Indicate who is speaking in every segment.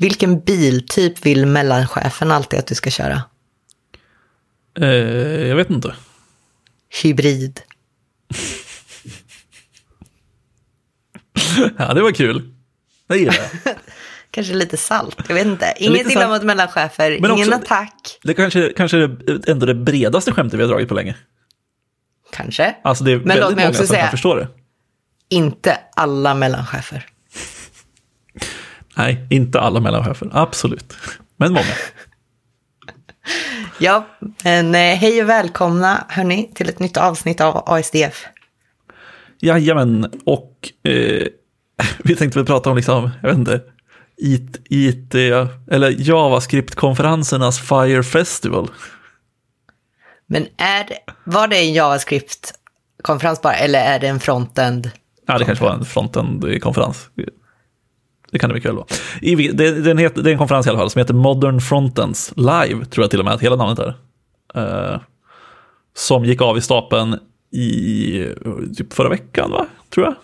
Speaker 1: Vilken biltyp vill mellanchefen alltid att du ska köra?
Speaker 2: Eh, jag vet inte.
Speaker 1: Hybrid.
Speaker 2: ja, det var kul. Det gillar jag.
Speaker 1: Kanske lite salt, jag vet inte. Inget illa mot mellanchefer,
Speaker 2: Men
Speaker 1: ingen
Speaker 2: också-
Speaker 1: attack.
Speaker 2: Det kanske, kanske är ändå det bredaste skämtet vi har dragit på länge.
Speaker 1: Kanske.
Speaker 2: Alltså det är
Speaker 1: Men
Speaker 2: väldigt
Speaker 1: låt mig
Speaker 2: många
Speaker 1: också
Speaker 2: som
Speaker 1: säga-
Speaker 2: kan förstå det.
Speaker 1: Inte alla mellanchefer.
Speaker 2: Nej, inte alla mellanchefer. Absolut. Men många.
Speaker 1: Ja, men eh, hej och välkomna hörni till ett nytt avsnitt av ASDF.
Speaker 2: Jajamän, och eh, vi tänkte väl prata om liksom, jag vet inte, IT, IT eller JavaScript-konferensernas Fire Festival.
Speaker 1: Men är var det en JavaScript-konferens bara, eller är det en frontend?
Speaker 2: Ja, det kanske var en frontend-konferens. Det kan det mycket väl vara. I, det, det är en konferens i alla fall som heter Modern Frontends Live, tror jag till och med att hela namnet är. Uh, som gick av i stapeln i typ förra veckan, va? Tror jag.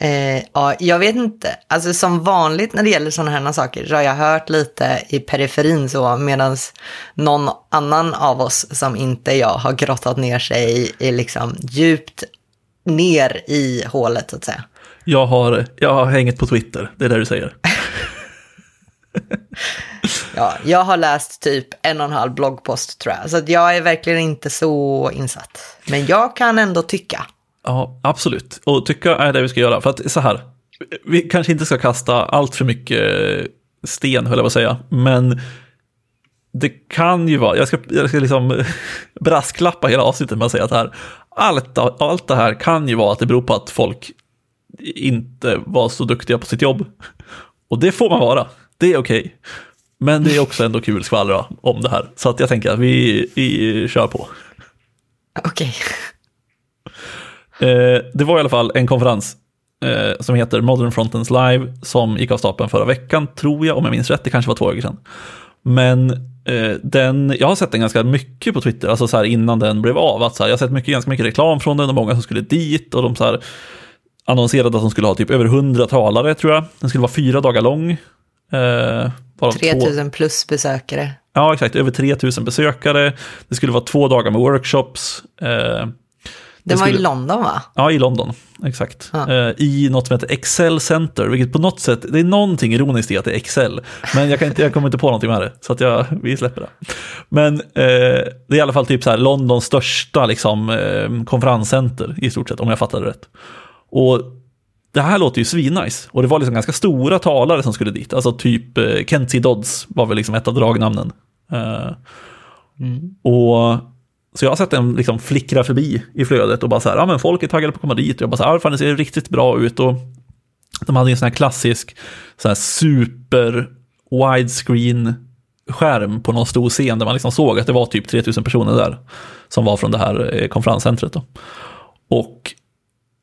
Speaker 1: Eh, ja, jag vet inte. Alltså som vanligt när det gäller sådana här saker så har jag hört lite i periferin så medan någon annan av oss som inte jag har grottat ner sig i liksom djupt ner i hålet så att säga.
Speaker 2: Jag har, jag har hängt på Twitter, det är det du säger.
Speaker 1: Ja, jag har läst typ en och en halv bloggpost tror jag, så jag är verkligen inte så insatt. Men jag kan ändå tycka.
Speaker 2: Ja, absolut. Och tycka är det vi ska göra. För att så här, vi kanske inte ska kasta allt för mycket sten, höll jag på att säga. Men det kan ju vara, jag ska, jag ska liksom brasklappa hela avsnittet med att säga att här, allt, allt det här kan ju vara att det beror på att folk inte var så duktiga på sitt jobb. Och det får man vara, det är okej. Men det är också ändå kul skvallra om det här. Så att jag tänker att vi, vi kör på.
Speaker 1: Okej.
Speaker 2: Eh, det var i alla fall en konferens eh, som heter Modern Frontends Live som gick av stapeln förra veckan, tror jag, om jag minns rätt. Det kanske var två veckor sedan. Men eh, den, jag har sett den ganska mycket på Twitter, alltså så här innan den blev av. Att så här, jag har sett mycket, ganska mycket reklam från den och många som skulle dit och de så här annonserade att de skulle ha typ över 100 talare, tror jag. Den skulle vara fyra dagar lång. Eh, varav två-
Speaker 1: 3000 plus besökare.
Speaker 2: Ja, exakt. Över 3000 besökare. Det skulle vara två dagar med workshops. Eh, det
Speaker 1: Den var i
Speaker 2: skulle-
Speaker 1: London va?
Speaker 2: Ja, i London. Exakt.
Speaker 1: Ja.
Speaker 2: Eh, I något som heter Excel Center, vilket på något sätt, det är någonting ironiskt i att det är Excel. Men jag, kan inte, jag kommer inte på någonting med det, så att jag, vi släpper det. Men eh, det är i alla fall typ så här Londons största liksom, eh, konferenscenter i stort sett, om jag fattade rätt. Och det här låter ju svinnice. Och det var liksom ganska stora talare som skulle dit. Alltså typ eh, Kent C. Dodds var väl liksom ett av dragnamnen. Eh, och så jag har sett den liksom flickra förbi i flödet och bara så här, ja men folk är taggade på att komma dit. Och jag bara så här, fan det ser riktigt bra ut. Och de hade ju en sån här klassisk, så här super widescreen skärm på någon stor scen där man liksom såg att det var typ 3000 personer där. Som var från det här eh, konferenscentret då. Och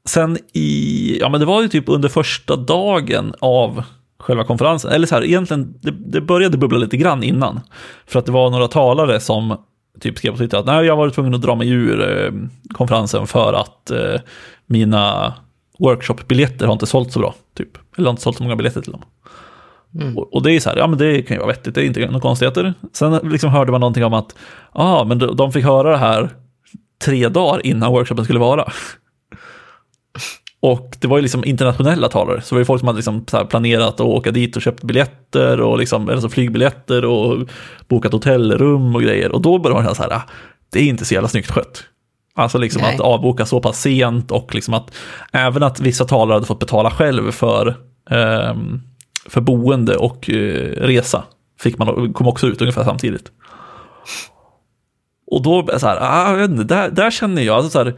Speaker 2: sen i, ja men det var ju typ under första dagen av själva konferensen, eller så här, egentligen, det, det började bubbla lite grann innan. För att det var några talare som typ skrev på Twitter att nej, jag varit tvungen att dra mig ur eh, konferensen för att eh, mina workshopbiljetter har inte sålt så bra, typ. Eller har inte sålt så många biljetter till dem. Och, och det är så här, ja men det kan ju vara vettigt, det är inte några konstigheter. Sen liksom hörde man någonting om att, ja ah, men de fick höra det här tre dagar innan workshopen skulle vara. Och det var ju liksom internationella talare, så det var ju folk som hade liksom planerat att åka dit och köpt biljetter och liksom, alltså flygbiljetter och bokat hotellrum och grejer. Och då började man känna så här, ah, det är inte så jävla snyggt skött. Alltså liksom
Speaker 1: Nej.
Speaker 2: att avboka så pass sent och liksom att även att vissa talare hade fått betala själv för, ehm, för boende och eh, resa. Fick man, kom också ut ungefär samtidigt. Och då, så här, ah, jag vet inte, där, där känner jag, alltså så här,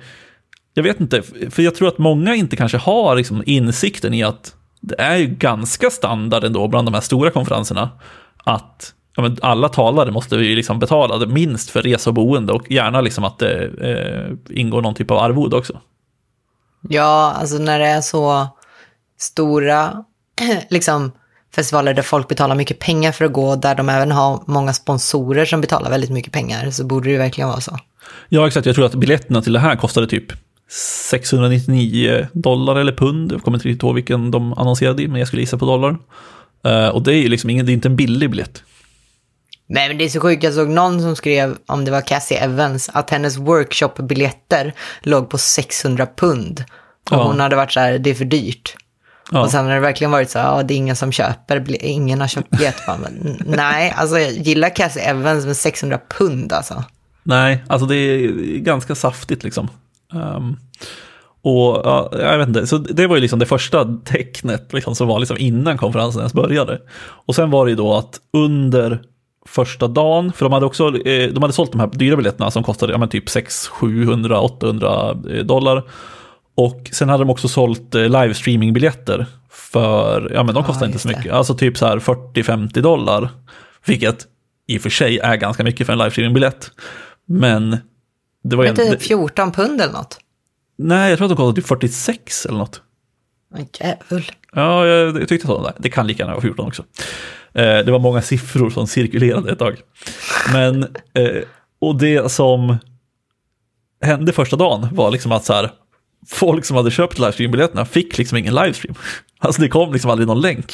Speaker 2: jag vet inte, för jag tror att många inte kanske har liksom insikten i att det är ju ganska standard ändå bland de här stora konferenserna att ja, alla talare måste ju liksom betala det minst för resa och boende och gärna liksom att det eh, ingår någon typ av arvode också.
Speaker 1: Ja, alltså när det är så stora liksom, festivaler där folk betalar mycket pengar för att gå, där de även har många sponsorer som betalar väldigt mycket pengar, så borde det ju verkligen vara så.
Speaker 2: Ja, exakt. Jag tror att biljetterna till det här kostade typ 699 dollar eller pund. Jag kommer inte riktigt ihåg vilken de annonserade i, men jag skulle gissa på dollar. Eh, och det är ju liksom ingen, det är inte en billig biljett.
Speaker 1: Nej, men det är så sjukt. Jag såg någon som skrev, om det var Cassie Evans, att hennes workshop-biljetter låg på 600 pund. Och
Speaker 2: Ja.
Speaker 1: hon hade varit så här, det är för dyrt.
Speaker 2: Ja.
Speaker 1: Och sen har det verkligen varit så ja, det är ingen som köper, ingen har köpt biljett. Men, nej, alltså jag gillar Cassie Evans med 600 pund alltså.
Speaker 2: Nej, alltså det är ganska saftigt liksom. Ehm, och ja, jag vet inte, så det var ju liksom det första tecknet liksom, som var liksom innan konferensen ens började. Och sen var det ju då att under första dagen, för de hade också eh, de hade sålt de här dyra biljetterna som kostade ja, typ 6, 700, 800 dollar. Och sen hade de också sålt eh, livestreamingbiljetter för, ja men de kostar
Speaker 1: Ja,
Speaker 2: inte så
Speaker 1: det.
Speaker 2: mycket, alltså typ så här 40-50 dollar. Vilket i och för sig är ganska mycket för en livestreamingbiljett. Men det var en-
Speaker 1: typ 14 pund eller något?
Speaker 2: Nej, jag tror att de kostade typ 46 eller något.
Speaker 1: Åh, Jävul.
Speaker 2: Ja, jag, jag tyckte så. Nej, det kan lika gärna vara 14 också. Eh, det var många siffror som cirkulerade ett tag. Men, eh, och det som hände första dagen var liksom att så här, folk som hade köpt livestreambiljetterna fick liksom ingen livestream. Alltså det kom liksom aldrig någon länk.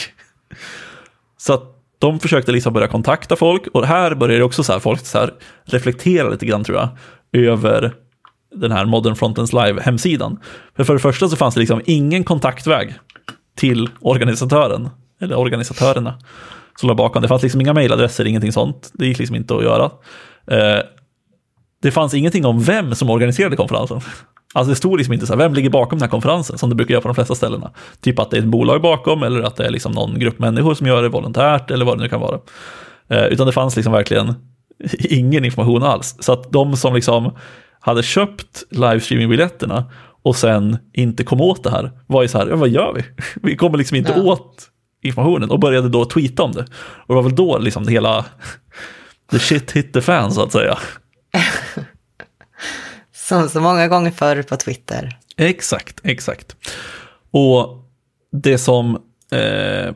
Speaker 2: Så att de försökte liksom börja kontakta folk och här började också så här, folk så här reflektera lite grann tror jag, över den här Modern Frontends Live-hemsidan. För för det första så fanns det liksom ingen kontaktväg till organisatören, eller organisatörerna som låg bakom. Det fanns liksom inga mejladresser, ingenting sånt. Det gick liksom inte att göra. Eh, det fanns ingenting om vem som organiserade konferensen. Alltså det stod liksom inte så här, vem ligger bakom den här konferensen, som det brukar göra på de flesta ställena. Typ att det är ett bolag bakom, eller att det är liksom någon grupp människor som gör det volontärt, eller vad det nu kan vara. Eh, utan det fanns liksom verkligen ingen information alls. Så att de som liksom hade köpt livestreamingbiljetterna och sen inte kom åt det här, var ju så här, ja, vad gör vi? Vi kommer liksom inte
Speaker 1: Ja.
Speaker 2: åt informationen och började då tweeta om det. Och det var väl då liksom hela, the shit hit the fan så att säga.
Speaker 1: Som så många gånger förr på Twitter.
Speaker 2: Exakt, exakt. Och det som, eh,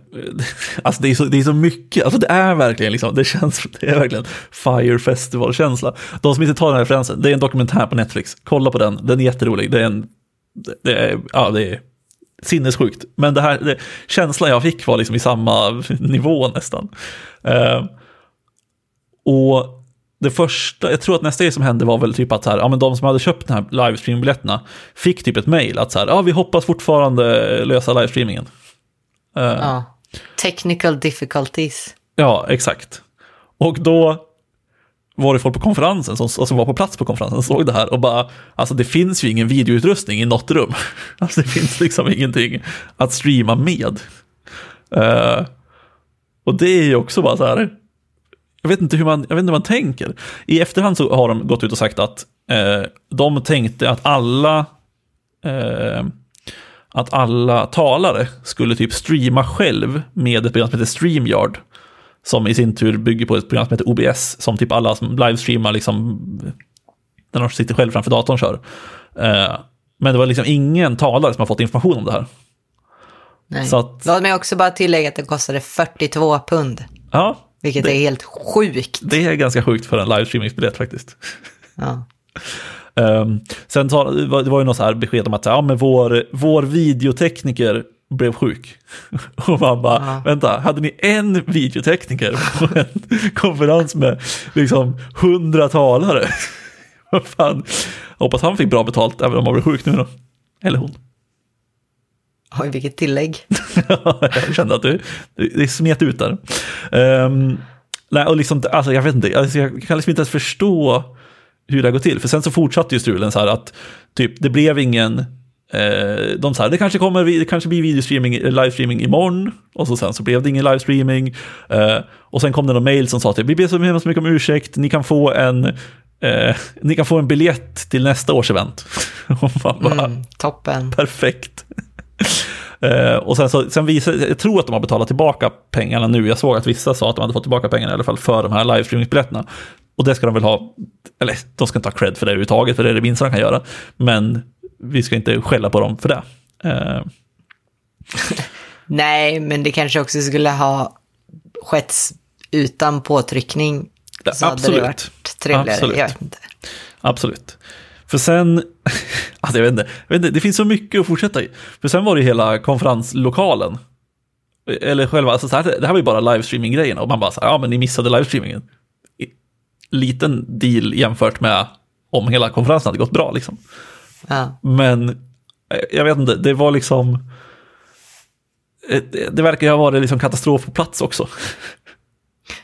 Speaker 2: alltså det är, så, det är så mycket, alltså det är verkligen liksom, det känns, det är verkligen Fire Festival-känsla. De som inte tar den här referensen, det är en dokumentär på Netflix, kolla på den, den är jätterolig, det är en, det är, ja det är sinnessjukt. Men det här, det, känslan jag fick var liksom i samma nivå nästan. Eh, och det första, jag tror att nästa grej som hände var väl typ att så här, ja, men de som hade köpt den här livestream-biljetterna fick typ ett mail att så här, ja vi hoppas fortfarande lösa livestreamingen. Eh,
Speaker 1: Ja. Technical difficulties.
Speaker 2: Ja, exakt. Och då var det folk på konferensen som, som var på plats på konferensen såg det här och bara, alltså det finns ju ingen videoutrustning i något rum. Alltså det finns liksom ingenting att streama med. Eh, och det är ju också bara så här, jag vet inte hur man, jag vet inte hur man tänker. I efterhand så har de gått ut och sagt att eh, de tänkte att alla eh, att alla talare skulle typ streama själv med ett program som heter StreamYard. Som i sin tur bygger på ett program som heter OBS, som typ alla som livestreamar liksom, när de sitter själv framför datorn kör. Eh, men det var liksom ingen talare som har fått information om det här.
Speaker 1: Nej.
Speaker 2: Så att-
Speaker 1: Låt mig också bara tillägga att den kostade 42 pund.
Speaker 2: Ja,
Speaker 1: Vilket
Speaker 2: Det-
Speaker 1: är helt sjukt.
Speaker 2: det är ganska sjukt för en livestreamingsbiljett faktiskt.
Speaker 1: Ja.
Speaker 2: Um, sen sa, det var ju något så här besked om att ja, men vår, vår videotekniker blev sjuk. Och man bara,
Speaker 1: Ja.
Speaker 2: vänta, hade ni en videotekniker på en konferens med liksom hundra talare? Vad fan, jag hoppas han fick bra betalt även om han blev sjuk nu då. Eller hon.
Speaker 1: Oj, vilket tillägg.
Speaker 2: jag kände att det, det smet ut där. Ehm, nej, och liksom, alltså, jag vet inte, alltså, jag kan liksom inte ens förstå hur det gått till. För sen så fortsatte ju strulen så här att typ, det blev ingen, eh, de sa det kanske kommer, det kanske blir videostreaming, eh, livestreaming imorgon. Och så sen så blev det ingen livestreaming. Eh, och sen kom det någon mail som sa att vi ber så hemskt mycket om ursäkt, ni kan få en, eh, ni kan få en biljett till nästa års event. bara,
Speaker 1: Mm, toppen.
Speaker 2: Perfekt. Eh, och sen, så, sen visar, jag tror att de har betalat tillbaka pengarna nu. Jag såg att vissa sa att de hade fått tillbaka pengarna i alla fall för de här livestreamingsbiljetterna. Och det ska de väl ha, eller de ska inte ha cred för det överhuvudtaget, för det är det minsta de kan göra. Men vi ska inte skälla på dem för det. Eh,
Speaker 1: Nej, men det kanske också skulle ha skett utan påtryckning.
Speaker 2: Ja,
Speaker 1: Så hade
Speaker 2: absolut.
Speaker 1: det varit trevligare.
Speaker 2: Absolut.
Speaker 1: Jag vet inte.
Speaker 2: Absolut. För sen, alltså jag vet, inte, jag vet inte, det finns så mycket att fortsätta i. För sen var det hela konferenslokalen. eller själva, alltså så här, det här var ju bara livestreaming-grejen och man bara så här, ja men ni missade livestreamingen. Liten deal jämfört med om hela konferensen hade gått bra liksom.
Speaker 1: Ja.
Speaker 2: Men eh, jag vet inte, det var liksom, eh, det verkar ju ha varit liksom katastrof på plats också.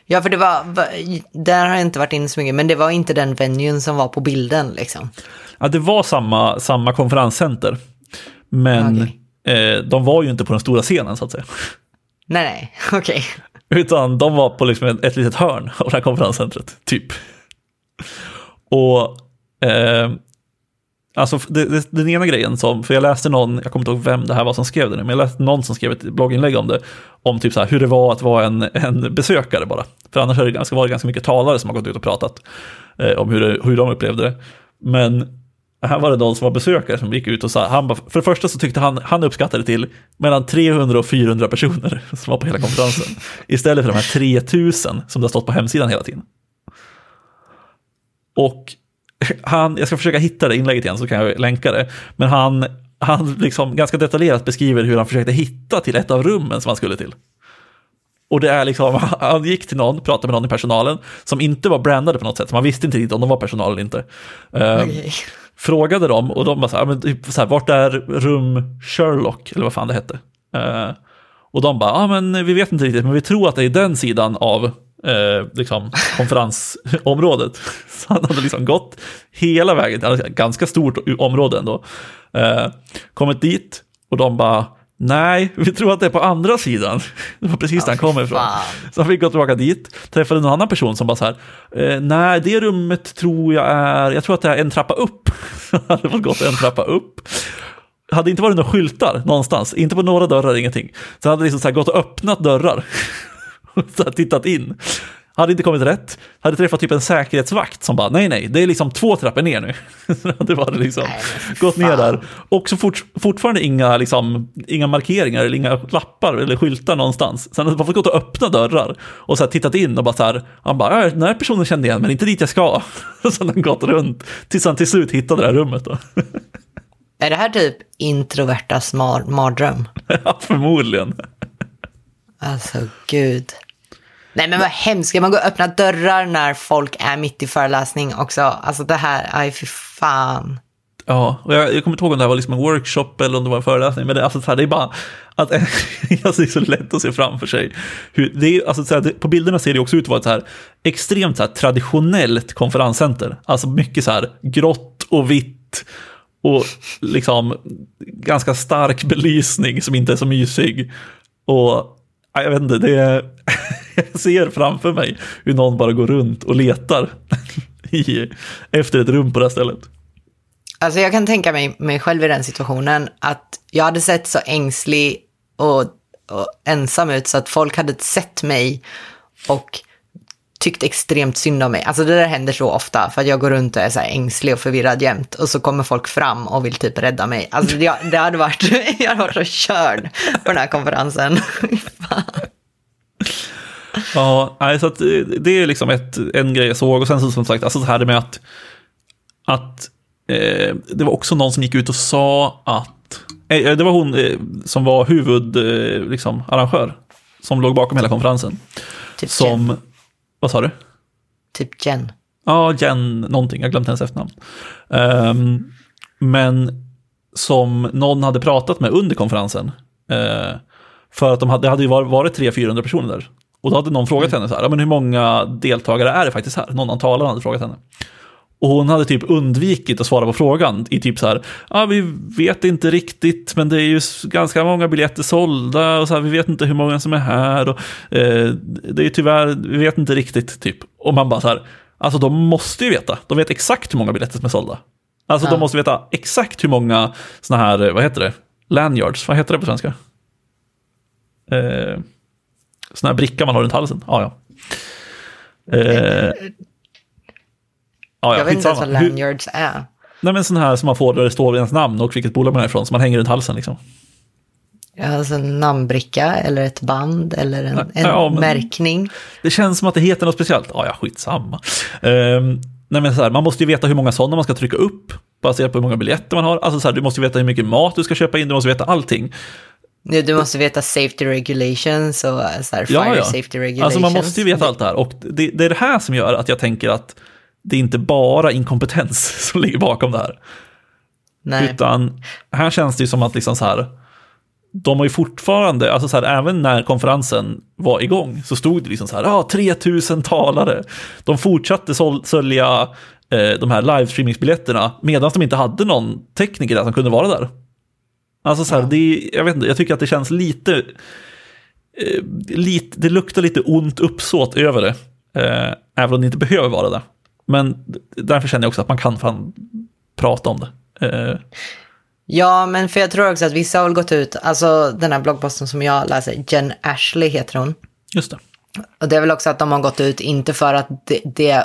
Speaker 1: Ja, för det var, va- där har jag inte varit inne så mycket, men det var inte den venuen som var på bilden liksom.
Speaker 2: Ja, det var samma, samma konferenscenter, men eh, de var ju inte på den stora scenen så att säga.
Speaker 1: Nej, nej, okej.
Speaker 2: Utan de var på liksom ett, ett litet hörn av det här konferenscentret, typ. Och eh, alltså det, det, den ena grejen som, för jag läste någon, jag kommer inte ihåg vem det här var som skrev det nu, men jag läste någon som skrev ett blogginlägg om det, om typ så här hur det var att vara en, en besökare bara. För annars har det ganska, varit ganska mycket talare som har gått ut och pratat eh, om hur, det, hur de upplevde det. Men här var det någon som var besökare som gick ut och sa, han bara, för det första så tyckte han, han uppskattade till mellan 300 och 400 personer som var på hela konferensen. Istället för de här 3000 som det har stått på hemsidan hela tiden. Och han, jag ska försöka hitta det inlägget igen så kan jag länka det, men han, han liksom ganska detaljerat beskriver hur han försökte hitta till ett av rummen som han skulle till. Och det är liksom, han gick till någon, pratade med någon i personalen, som inte var brandade på något sätt, så man visste inte riktigt om de var personal eller inte. Ehm,
Speaker 1: okay
Speaker 2: frågade dem och de bara så här, men typ så här, vart är rum Sherlock, eller vad fan det hette. Eh, och de bara, ja men vi vet inte riktigt, men vi tror att det är den sidan av eh, liksom, konferensområdet. Så han hade liksom gått hela vägen, var ett ganska stort område ändå. Eh, kommit dit och de bara, nej, vi tror att det är på andra sidan. Det var precis där han kom ifrån. Så han fick gå tillbaka dit, träffade en annan person som bara så här, eh, nej det rummet tror jag är, jag tror att det är en trappa upp. Så han hade fått gått en trappa upp. Hade inte varit några skyltar någonstans, inte på några dörrar, ingenting. Så han hade liksom så här gått och öppnat dörrar. Och så tittat in. Hade inte kommit rätt. Hade träffat typ en säkerhetsvakt som bara, nej nej, det är liksom två trappor ner nu. Så hade bara liksom
Speaker 1: Nej,
Speaker 2: gått ner där. Och så fort, fortfarande inga, liksom, inga markeringar eller inga lappar eller skyltar någonstans. Han hade bara fått gå och öppna dörrar och så här tittat in och bara så här, han bara, "Ja, den här personen kände igen men inte dit jag ska. Så han gått runt tills han till slut hittade det här rummet då.
Speaker 1: Är det här typ introvertas mar- mardröm?
Speaker 2: Ja, förmodligen.
Speaker 1: Alltså, gud. Nej, men vad hemskt. Ska man gå och öppna dörrar när folk är mitt i föreläsning också? Alltså det här, aj fy fan.
Speaker 2: Ja, och jag, jag kommer inte ihåg om det här var liksom en workshop eller om det var en föreläsning, men det, alltså, så här, det är bara att alltså, det är så lätt att se framför sig. Hur, det är, alltså, så här, det, på bilderna ser det också ut att vara ett så här, extremt så här, traditionellt konferenscenter. Alltså mycket så här grått och vitt och liksom ganska stark belysning som inte är så mysig. Och ja, jag vet inte, det är, jag ser framför mig hur någon bara går runt och letar i, efter ett rum på det här stället.
Speaker 1: Alltså jag kan tänka mig, mig själv i den situationen att jag hade sett så ängslig och, och ensam ut så att folk hade sett mig och tyckt extremt synd om mig. Alltså det där händer så ofta för att jag går runt och är så här ängslig och förvirrad jämt och så kommer folk fram och vill typ rädda mig. Alltså det, det hade varit, jag hade varit så körd på den här konferensen.
Speaker 2: Ja, nej, så eh, det är liksom ett, en grej jag såg. Och sen så som sagt, alltså det här med att, att eh, det var också någon som gick ut och sa att, eh, det var hon eh, som var huvudarrangör, eh, liksom, arrangör, som låg bakom hela konferensen.
Speaker 1: Typ
Speaker 2: Som,
Speaker 1: Jen.
Speaker 2: vad sa du?
Speaker 1: Typ Jen.
Speaker 2: Ja, Jen någonting, jag glömde hennes efternamn. Ehm, men som någon hade pratat med under konferensen. eh, för att de hade, det hade ju varit 300-400 personer där. Och då hade någon frågat henne så här, "Ja, men hur många deltagare är det faktiskt här? Någon av talarna hade frågat henne. Och hon hade typ undvikit att svara på frågan i typ så här, ja vi vet inte riktigt men det är ju ganska många biljetter sålda och så här, vi vet inte hur många som är här och eh, det är ju tyvärr, vi vet inte riktigt typ. Och man bara så här, alltså de måste ju veta, de vet exakt hur många biljetter som är sålda. Alltså
Speaker 1: Ja.
Speaker 2: de måste veta exakt hur många sådana här, vad heter det, lanyards, vad heter det på svenska? Eh, sådana här bricka man har runt halsen, ja ja. Eh, ja, ja
Speaker 1: jag vet inte ens vad lanyards är.
Speaker 2: Nej men sån här som man får där det står ens namn och vilket bolag man är ifrån, som man hänger runt halsen liksom.
Speaker 1: Alltså en namnbricka eller ett band eller en, en
Speaker 2: ja,
Speaker 1: märkning.
Speaker 2: Det känns som att det heter något speciellt. Ja, ja, skitsamma. Um, nej men så här, man måste ju veta hur många sådana man ska trycka upp, baserat på hur många biljetter man har. Alltså så här, du måste veta hur mycket mat du ska köpa in, du måste veta allting.
Speaker 1: Nu, du måste veta safety regulations och så här, fire safety regulations.
Speaker 2: Alltså man måste ju veta allt det här. Och det, det är det här som gör att jag tänker att det är inte bara inkompetens som ligger bakom det här.
Speaker 1: Nej.
Speaker 2: Utan här känns det ju som att liksom så här, de har ju fortfarande, alltså så här, även när konferensen var igång så stod det liksom så här, ah, 3000 talare. De fortsatte sälja eh, de här livestreamingsbiljetterna medan de inte hade någon tekniker där som kunde vara där. Alltså så här, det, jag vet inte, jag tycker att det känns lite, eh, lite, det luktar lite ont uppsåt över det. Eh, även om det inte behöver vara det. Men därför känner jag också att man kan fan prata om det. Eh,
Speaker 1: Ja, men för jag tror också att vissa har gått ut, alltså den här bloggposten som jag läser, Jen Ashley heter hon.
Speaker 2: Just det.
Speaker 1: Och det är väl också att de har gått ut, inte för att det, det är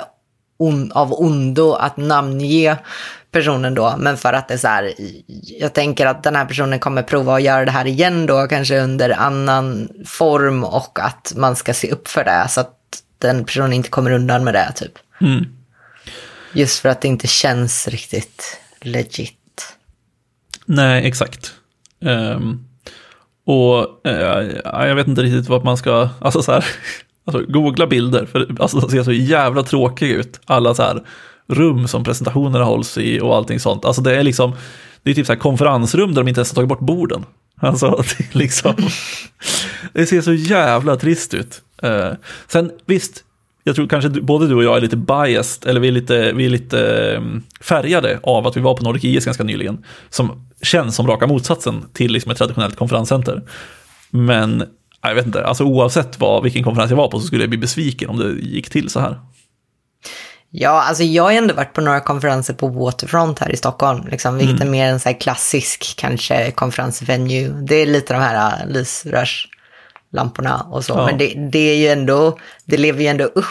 Speaker 1: on, av ondo att namnge personen då, men för att det är så här, jag tänker att den här personen kommer prova att göra det här igen då, kanske under annan form och att man ska se upp för det, så att den personen inte kommer undan med det, typ.
Speaker 2: Mm.
Speaker 1: Just för att det inte känns riktigt legit.
Speaker 2: Nej, exakt. Um, och uh, jag vet inte riktigt vad man ska, alltså så här, alltså, googla bilder, för alltså, de ser så jävla tråkiga ut. Alla så här rum som presentationerna hålls i och allting sånt. Alltså det är liksom, det är typ så här konferensrum där de inte ens har tagit bort borden. Alltså, det, liksom, det ser så jävla trist ut. Uh, sen visst, jag tror kanske både du och jag är lite biased, eller vi är lite, vi är lite mm, färgade av att vi var på Nordic IS ganska nyligen, som känns som raka motsatsen till liksom ett traditionellt konferenscenter. Men jag vet inte, alltså oavsett vad, vilken konferens jag var på så skulle jag bli besviken om det gick till så här.
Speaker 1: Ja, alltså jag har ändå varit på några konferenser på Waterfront här i Stockholm, liksom, vilket mm. är mer en så klassisk kanske konferensvenue. Det är lite de här äh, lysrörslamporna och så, ja. men det, det, är ju ändå, det lever ju ändå upp.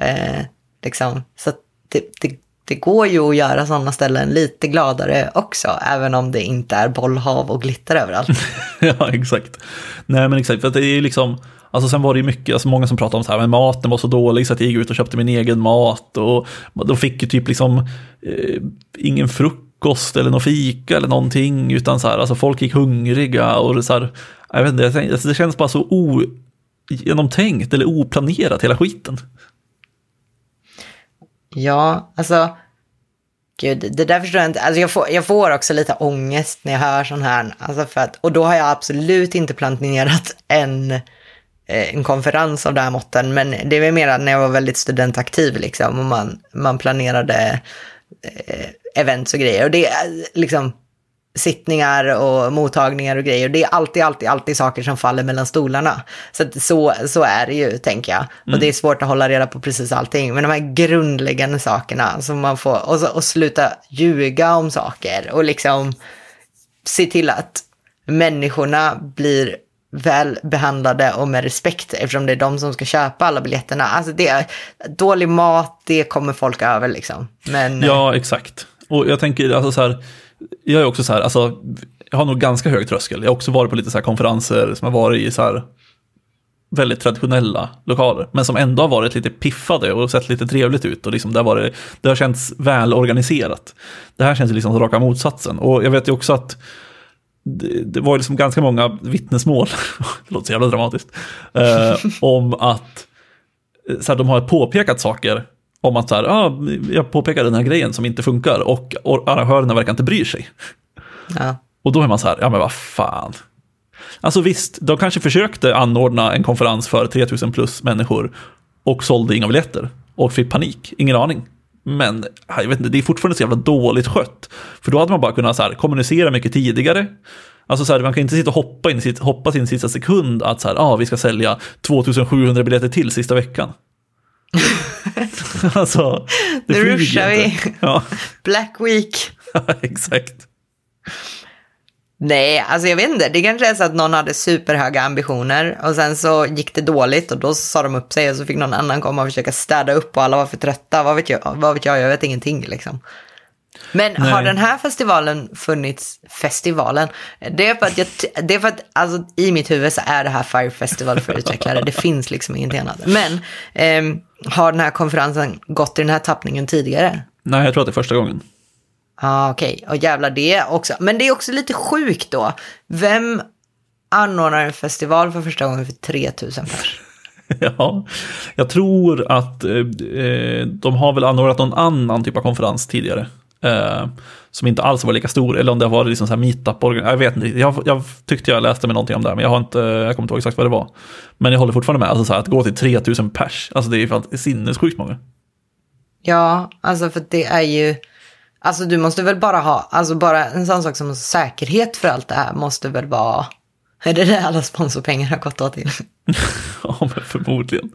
Speaker 1: Eh, liksom. Så det, det, det går ju att göra sådana ställen lite gladare också, även om det inte är bollhav och glitter överallt.
Speaker 2: ja, exakt. Nej, men exakt, för det är liksom, alltså sen var det ju mycket, alltså många som pratade om så här, men maten var så dålig så att jag gick ut och köpte min egen mat och de fick ju typ liksom eh, ingen frukost eller någon fika eller någonting, utan så här, alltså folk gick hungriga och så här, jag vet inte, alltså det känns bara så ogenomtänkt eller oplanerat hela skiten.
Speaker 1: Ja, alltså, gud, det där förstår jag inte. Alltså jag, får, jag får också lite ångest när jag hör sån här. Alltså för att, och då har jag absolut inte planerat en, en konferens av det här måtten, men det väl mer när jag var väldigt studentaktiv liksom, och man, man planerade eh, events och grejer. Och det är liksom, sittningar och mottagningar och grejer. Det är alltid, alltid, alltid saker som faller mellan stolarna. Så, så, så är det ju, tänker jag. Mm. Och det är svårt att hålla reda på precis allting. Men de här grundläggande sakerna som man får, och, och sluta ljuga om saker och liksom se till att människorna blir väl behandlade och med respekt eftersom det är de som ska köpa alla biljetterna. Alltså det är dålig mat, det kommer folk över liksom. Men,
Speaker 2: ja, exakt. Och jag tänker, alltså så här, jag är också så här, alltså, jag har nog ganska hög tröskel. Jag har också varit på lite så här konferenser som har varit i så här väldigt traditionella lokaler, men som ändå har varit lite piffade och sett lite trevligt ut och liksom det, har varit, det har känts väl organiserat. Det här känns liksom som raka motsatsen och jag vet ju också att det, det var liksom ganska många vittnesmål, det låter så jävla dramatiskt, eh, om att så här, de har påpekat saker om att så här, ah, jag påpekar den här grejen som inte funkar och, arrangörerna verkar inte bry sig.
Speaker 1: Ja.
Speaker 2: Och då är man så här, ja men vad fan. Alltså visst, de kanske försökte anordna en konferens för 3000 plus människor och sålde inga biljetter och fick panik, ingen aning. Men jag vet inte, det är fortfarande så jävla dåligt skött. För då hade man bara kunnat så här, kommunicera mycket tidigare. Alltså så här, man kan inte sitta och hoppa in, hoppas in sista sekund att så här, ah, vi ska sälja 2700 biljetter till sista veckan. alltså,
Speaker 1: det nu ruschar vi.
Speaker 2: Ja.
Speaker 1: Black Week.
Speaker 2: exakt.
Speaker 1: Nej, alltså jag vet inte. Det kanske är så att någon hade superhöga ambitioner och sen så gick det dåligt och då sa de upp sig och så fick någon annan komma och försöka städa upp och alla var för trötta. Vad vet jag? Vad vet jag? Jag vet ingenting liksom. Men Nej. har den här festivalen funnits, festivalen? Det är för att, jag, det är för att alltså, i mitt huvud så är det här Fire Festival för utvecklare. Det finns liksom ingenting annat. Men eh, har den här konferensen gått i den här tappningen tidigare?
Speaker 2: Nej, jag tror att det är första gången.
Speaker 1: Ja, ah, okej. Okay. Och jävlar, det också. Men det är också lite sjukt då. Vem anordnar en festival för första gången för 3000 pers.
Speaker 2: ja, jag tror att eh, eh, de har väl anordnat någon annan typ av konferens tidigare. Eh, som inte alls var lika stor, eller om det har varit liksom så här meetup Jag vet inte, jag, jag tyckte jag läste med någonting om det, men jag, har inte, jag kommer inte ihåg exakt vad det var. Men jag håller fortfarande med, alltså så här, att gå till 3000 pers, alltså det är ju sinnessjukt många.
Speaker 1: Ja, alltså för det är ju, alltså du måste väl bara ha, alltså bara en sån sak som säkerhet för allt det här måste väl vara är det det alla sponsorpengar har gått åt till?
Speaker 2: ja, men förmodligen.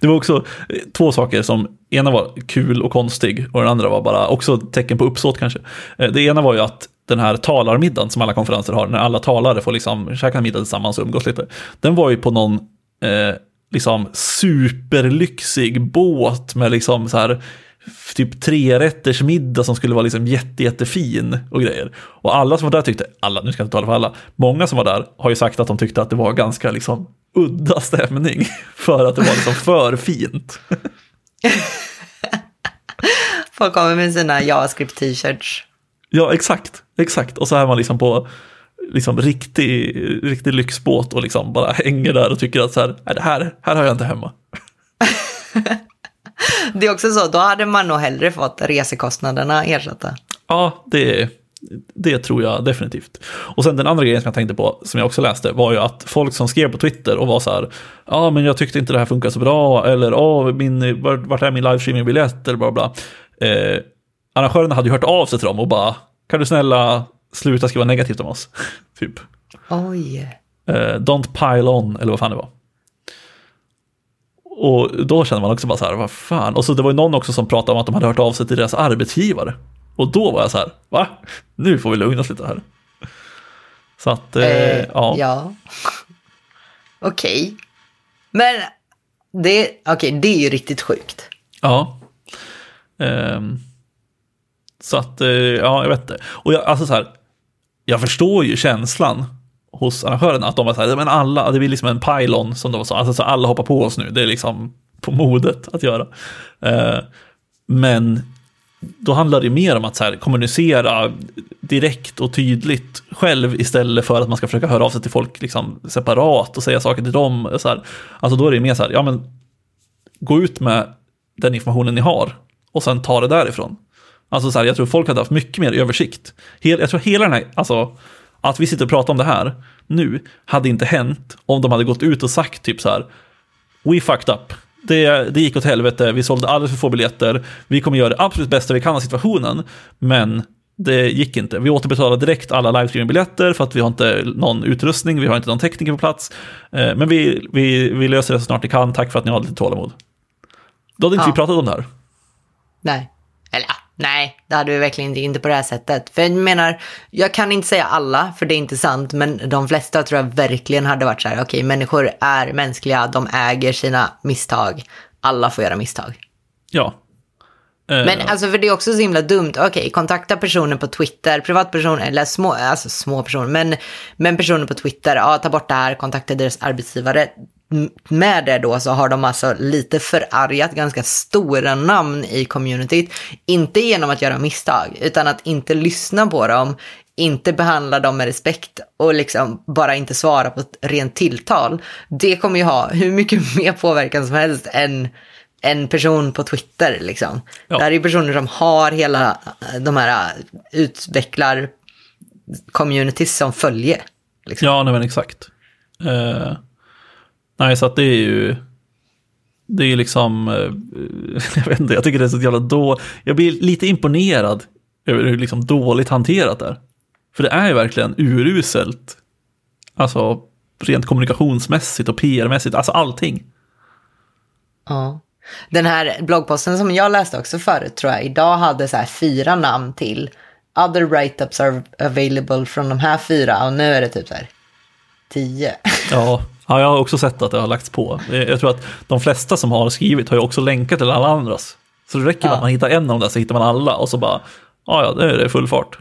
Speaker 2: Det var också eh, två saker som, ena var kul och konstig och den andra var bara också tecken på uppsåt kanske. Eh, det ena var ju att den här talarmiddagen som alla konferenser har, när alla talare får liksom käka middag tillsammans och umgås lite, den var ju på någon eh, liksom superlyxig båt med liksom så här typ trerätters middag som skulle vara liksom jätte, jättefin och grejer. Och alla som var där tyckte, alla, nu ska jag inte tala för alla, många som var där har ju sagt att de tyckte att det var ganska liksom udda stämning för att det var liksom för fint.
Speaker 1: Folk kommer med sina JavaScript-t-shirts.
Speaker 2: Ja, exakt, exakt. Och så är man liksom på liksom riktig, riktig lyxbåt och liksom bara hänger där och tycker att så här, det här, här har jag inte hemma.
Speaker 1: Det är också så, då hade man nog hellre fått resekostnaderna ersatta.
Speaker 2: Ja, det, det tror jag definitivt. Och sen den andra grejen som jag tänkte på, som jag också läste, var ju att folk som skrev på Twitter och var så här, ja ah, men jag tyckte inte det här funkar så bra, eller oh, min, vart är min livestreaming-biljett, eller bla bla. Eh, arrangörerna hade ju hört av sig till dem och bara, kan du snälla sluta skriva negativt om oss? typ.
Speaker 1: Oj.
Speaker 2: Eh, don't pile on, eller vad fan det var. Och då känner man också bara så här, vad fan. Och så det var ju någon också som pratade om att de hade hört av sig till deras arbetsgivare. Och då var jag så här, va? Nu får vi lugna oss lite här. Så att, eh, eh, ja.
Speaker 1: Ja. Okej. Okay. Men det, okay, det är ju riktigt sjukt.
Speaker 2: Ja. Eh, så att, eh, ja, jag vet inte. Och jag, alltså så här, jag förstår ju känslan hos arrangörerna. Att de var så här, men alla, det blir liksom en pylon som de sa, alltså så alla hoppar på oss nu, det är liksom på modet att göra. Eh, men då handlar det mer om att så här, kommunicera direkt och tydligt själv istället för att man ska försöka höra av sig till folk liksom separat och säga saker till dem. Så här. Alltså då är det mer så här, ja men gå ut med den informationen ni har och sen ta det därifrån. Alltså så här, jag tror folk hade haft mycket mer översikt. Hel, jag tror hela den här, alltså att vi sitter och pratar om det här nu hade inte hänt om de hade gått ut och sagt typ så här. We fucked up. Det, det gick åt helvete, vi sålde alldeles för få biljetter. Vi kommer göra det absolut bästa vi kan av situationen. Men det gick inte. Vi återbetalade direkt alla livestreaming-biljetter för att vi har inte någon utrustning, vi har inte någon tekniker på plats. Eh, men vi, vi, vi löser det så snart vi kan, tack för att ni har lite tålamod. Då hade inte ja. vi pratat om det här.
Speaker 1: Nej. Nej, det hade vi verkligen inte, inte på det här sättet. För jag menar, jag kan inte säga alla, för det är inte sant, men de flesta tror jag verkligen hade varit så här, okej, okay, människor är mänskliga, de äger sina misstag, alla får göra misstag.
Speaker 2: Ja.
Speaker 1: Uh... Men alltså, för det är också så himla dumt, okej, okay, kontakta personer på Twitter, privatpersoner, eller små, alltså små personer, men, men personer på Twitter, ja, ta bort det här, kontakta deras arbetsgivare med det då så har de alltså lite förargat ganska stora namn i communityt. Inte genom att göra misstag, utan att inte lyssna på dem, inte behandla dem med respekt och liksom bara inte svara på ett rent tilltal. Det kommer ju ha hur mycket mer påverkan som helst än en person på Twitter. Liksom. Ja. Det här är personer som har hela de här utvecklar communities som följe.
Speaker 2: Liksom. Ja, nej, men exakt. Uh... Nej, så att det är ju... Det är liksom... Eh, jag vet inte, jag tycker det är så jävla då... Jag blir lite imponerad över hur liksom dåligt hanterat det är. För det är ju verkligen uruselt. Alltså rent kommunikationsmässigt och PR-mässigt, alltså allting.
Speaker 1: Ja. Den här bloggposten som jag läste också förut tror jag idag hade så här fyra namn till. Other write-ups are available från de här fyra och nu är det typ så här tio.
Speaker 2: Ja, Ja, jag har också sett att det har lagts på. Jag tror att de flesta som har skrivit har ju också länkat till alla andras. Så det räcker med ja. att man hittar en av dem där så hittar man alla och så bara, ja, ja, det är full fart.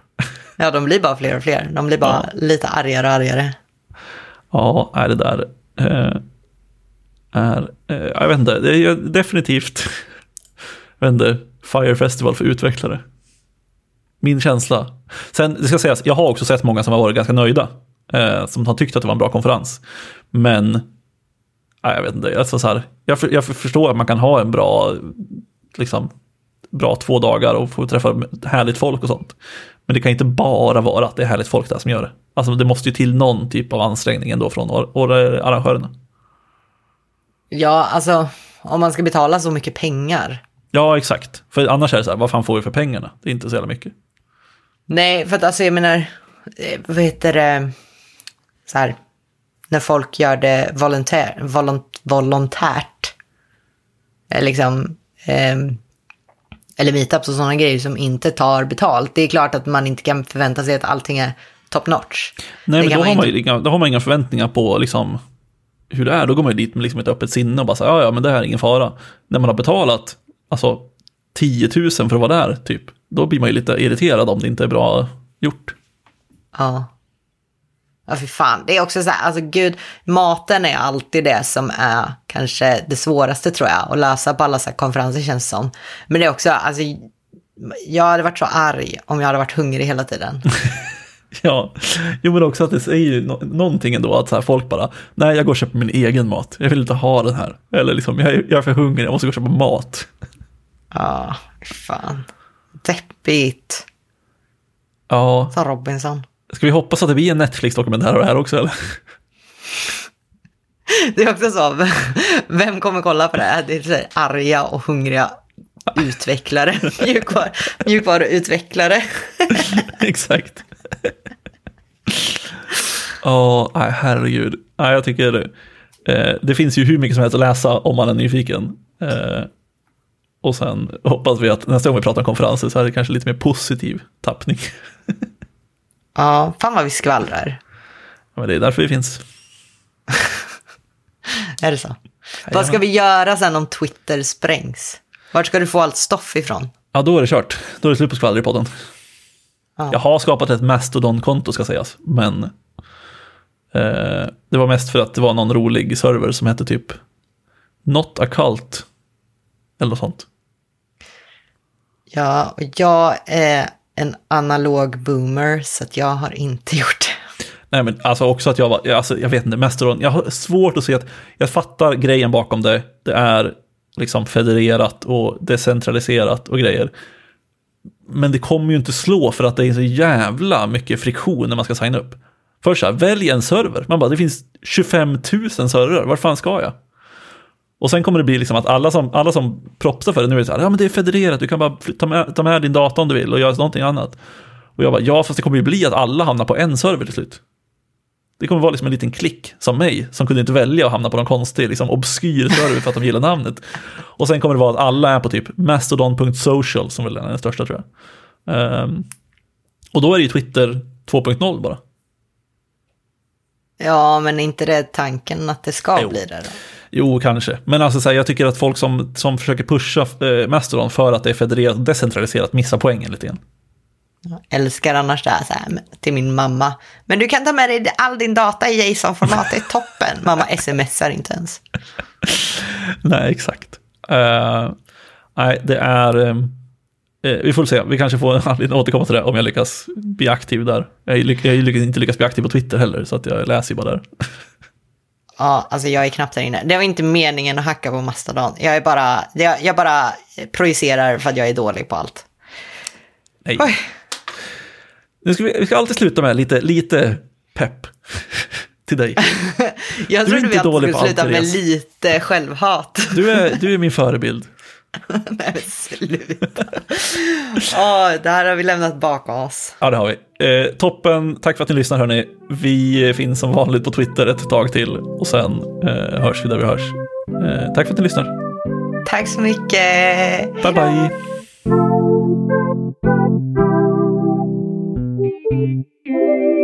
Speaker 1: Ja, de blir bara fler och fler. De blir bara ja. lite argare och argare.
Speaker 2: Ja, är det där eh, är, eh, jag vet inte, det är definitivt, jag vet inte, Fire Festival för utvecklare. Min känsla. Sen, det ska sägas, jag har också sett många som har varit ganska nöjda eh, som har tyckt att det var en bra konferens. Men, nej, jag vet inte, alltså så här, jag, för, jag förstår att man kan ha en bra, liksom, bra två dagar och få träffa härligt folk och sånt. Men det kan inte bara vara att det är härligt folk där som gör det. Alltså det måste ju till någon typ av ansträngning ändå från arrangörerna.
Speaker 1: Ja, alltså om man ska betala så mycket pengar.
Speaker 2: Ja, exakt. För annars är det så här, vad fan får vi för pengarna? Det är inte så jävla mycket.
Speaker 1: Nej, för att alltså jag menar, eh, vad heter det, så här, när folk gör det volontär, volont, volontärt, eh, liksom, eh, eller meetups och sådana grejer som inte tar betalt. Det är klart att man inte kan förvänta sig att allting är top notch.
Speaker 2: Nej,
Speaker 1: det
Speaker 2: men då har, man inga, då har man inga förväntningar på liksom, hur det är. Då går man ju dit med liksom ett öppet sinne och bara säger ja, ja, men det här är ingen fara. När man har betalat alltså, 10 000 för att vara där, typ, då blir man ju lite irriterad om det inte är bra gjort.
Speaker 1: Ja. Ja, för fan. Det är också så här, alltså gud, maten är alltid det som är kanske det svåraste tror jag, att lösa på alla så här konferenser känns som. Men det är också, alltså, jag hade varit så arg om jag hade varit hungrig hela tiden.
Speaker 2: ja, jo men också att det säger ju no någonting ändå att så här, folk bara, nej jag går och köper min egen mat, jag vill inte ha den här. Eller liksom, jag är, jag är för hungrig, jag måste gå och köpa mat.
Speaker 1: Ja, fan. Deppigt.
Speaker 2: Ja.
Speaker 1: Sa Robinson.
Speaker 2: Ska vi hoppas att det blir en Netflix-dokumentär av det här också eller?
Speaker 1: Det är också så, vem kommer kolla på det här? Det är så arga och hungriga utvecklare, mjukvar, mjukvaruutvecklare.
Speaker 2: Exakt. Ja, oh, herregud. Nej, jag tycker det. Eh, det finns ju hur mycket som helst att läsa om man är nyfiken. Eh, och sen hoppas vi att nästa gång vi pratar om konferenser så är det kanske lite mer positiv tappning.
Speaker 1: Ja, fan vad vi skvallrar.
Speaker 2: Ja, men det är därför vi finns.
Speaker 1: är det så? Ja, vad ska vi göra sen om Twitter sprängs? Vart ska du få allt stoff ifrån?
Speaker 2: Ja, då är det kört. Då är det slut på skvaller i podden. Ja. Jag har skapat ett Mastodon-konto ska sägas, men eh, det var mest för att det var någon rolig server som hette typ Not a cult. Eller något sånt.
Speaker 1: Ja, och jag är en analog boomer så att jag har inte gjort det.
Speaker 2: Nej men alltså också att jag var, alltså, jag vet inte, Mästerån, jag har svårt att se att, jag fattar grejen bakom det, det är liksom federerat och decentraliserat och grejer. Men det kommer ju inte slå för att det är så jävla mycket friktion när man ska signa upp. Först så här, välj en server. Man bara, det finns 25 000 servrar, var fan ska jag? Och sen kommer det bli liksom att alla som, alla som propsar för det nu är så här, ja men det är federerat, du kan bara ta med, ta med din dator om du vill och göra någonting annat. Och jag bara, ja fast det kommer ju bli att alla hamnar på en server till slut. Det kommer vara liksom en liten klick som mig, som kunde inte välja att hamna på någon konstig, liksom obskyr server för att de gillar namnet. Och sen kommer det vara att alla är på typ mastodon.social, som väl är den största tror jag. Um, och då är det ju Twitter 2.0 bara.
Speaker 1: Ja, men inte det tanken att det ska jo. bli det då?
Speaker 2: Jo, kanske. Men alltså, så här, jag tycker att folk som, som försöker pusha eh, Mastodon för att det är federerat och decentraliserat missar poängen lite grann.
Speaker 1: Jag älskar annars det här, så här till min mamma. Men du kan ta med dig all din data i JSON-format, det är toppen. mamma smsar inte ens.
Speaker 2: nej, exakt. Uh, nej, det är... Uh, vi får se, vi kanske får anledning att återkomma till det om jag lyckas bli aktiv där. Jag, jag lyckas inte lyckas bli aktiv på Twitter heller, så att jag läser ju bara där.
Speaker 1: Ja, alltså jag är knappt där inne. Det var inte meningen att hacka på Mastodon. Jag är bara, jag, jag bara projicerar för att jag är dålig på allt.
Speaker 2: Nej. Oj. Nu ska vi, vi ska alltid sluta med lite, lite pepp till dig.
Speaker 1: jag du trodde vi alltid skulle sluta med lite självhat.
Speaker 2: du, är, du är min förebild.
Speaker 1: Nej men sluta. oh, det här har vi lämnat bakom oss.
Speaker 2: Ja det har vi. Eh, toppen, tack för att ni lyssnar hörni. Vi finns som vanligt på Twitter ett tag till och sen eh, hörs vi där vi hörs. Eh, tack för att ni lyssnar.
Speaker 1: Tack så mycket.
Speaker 2: Bye bye. Hejdå.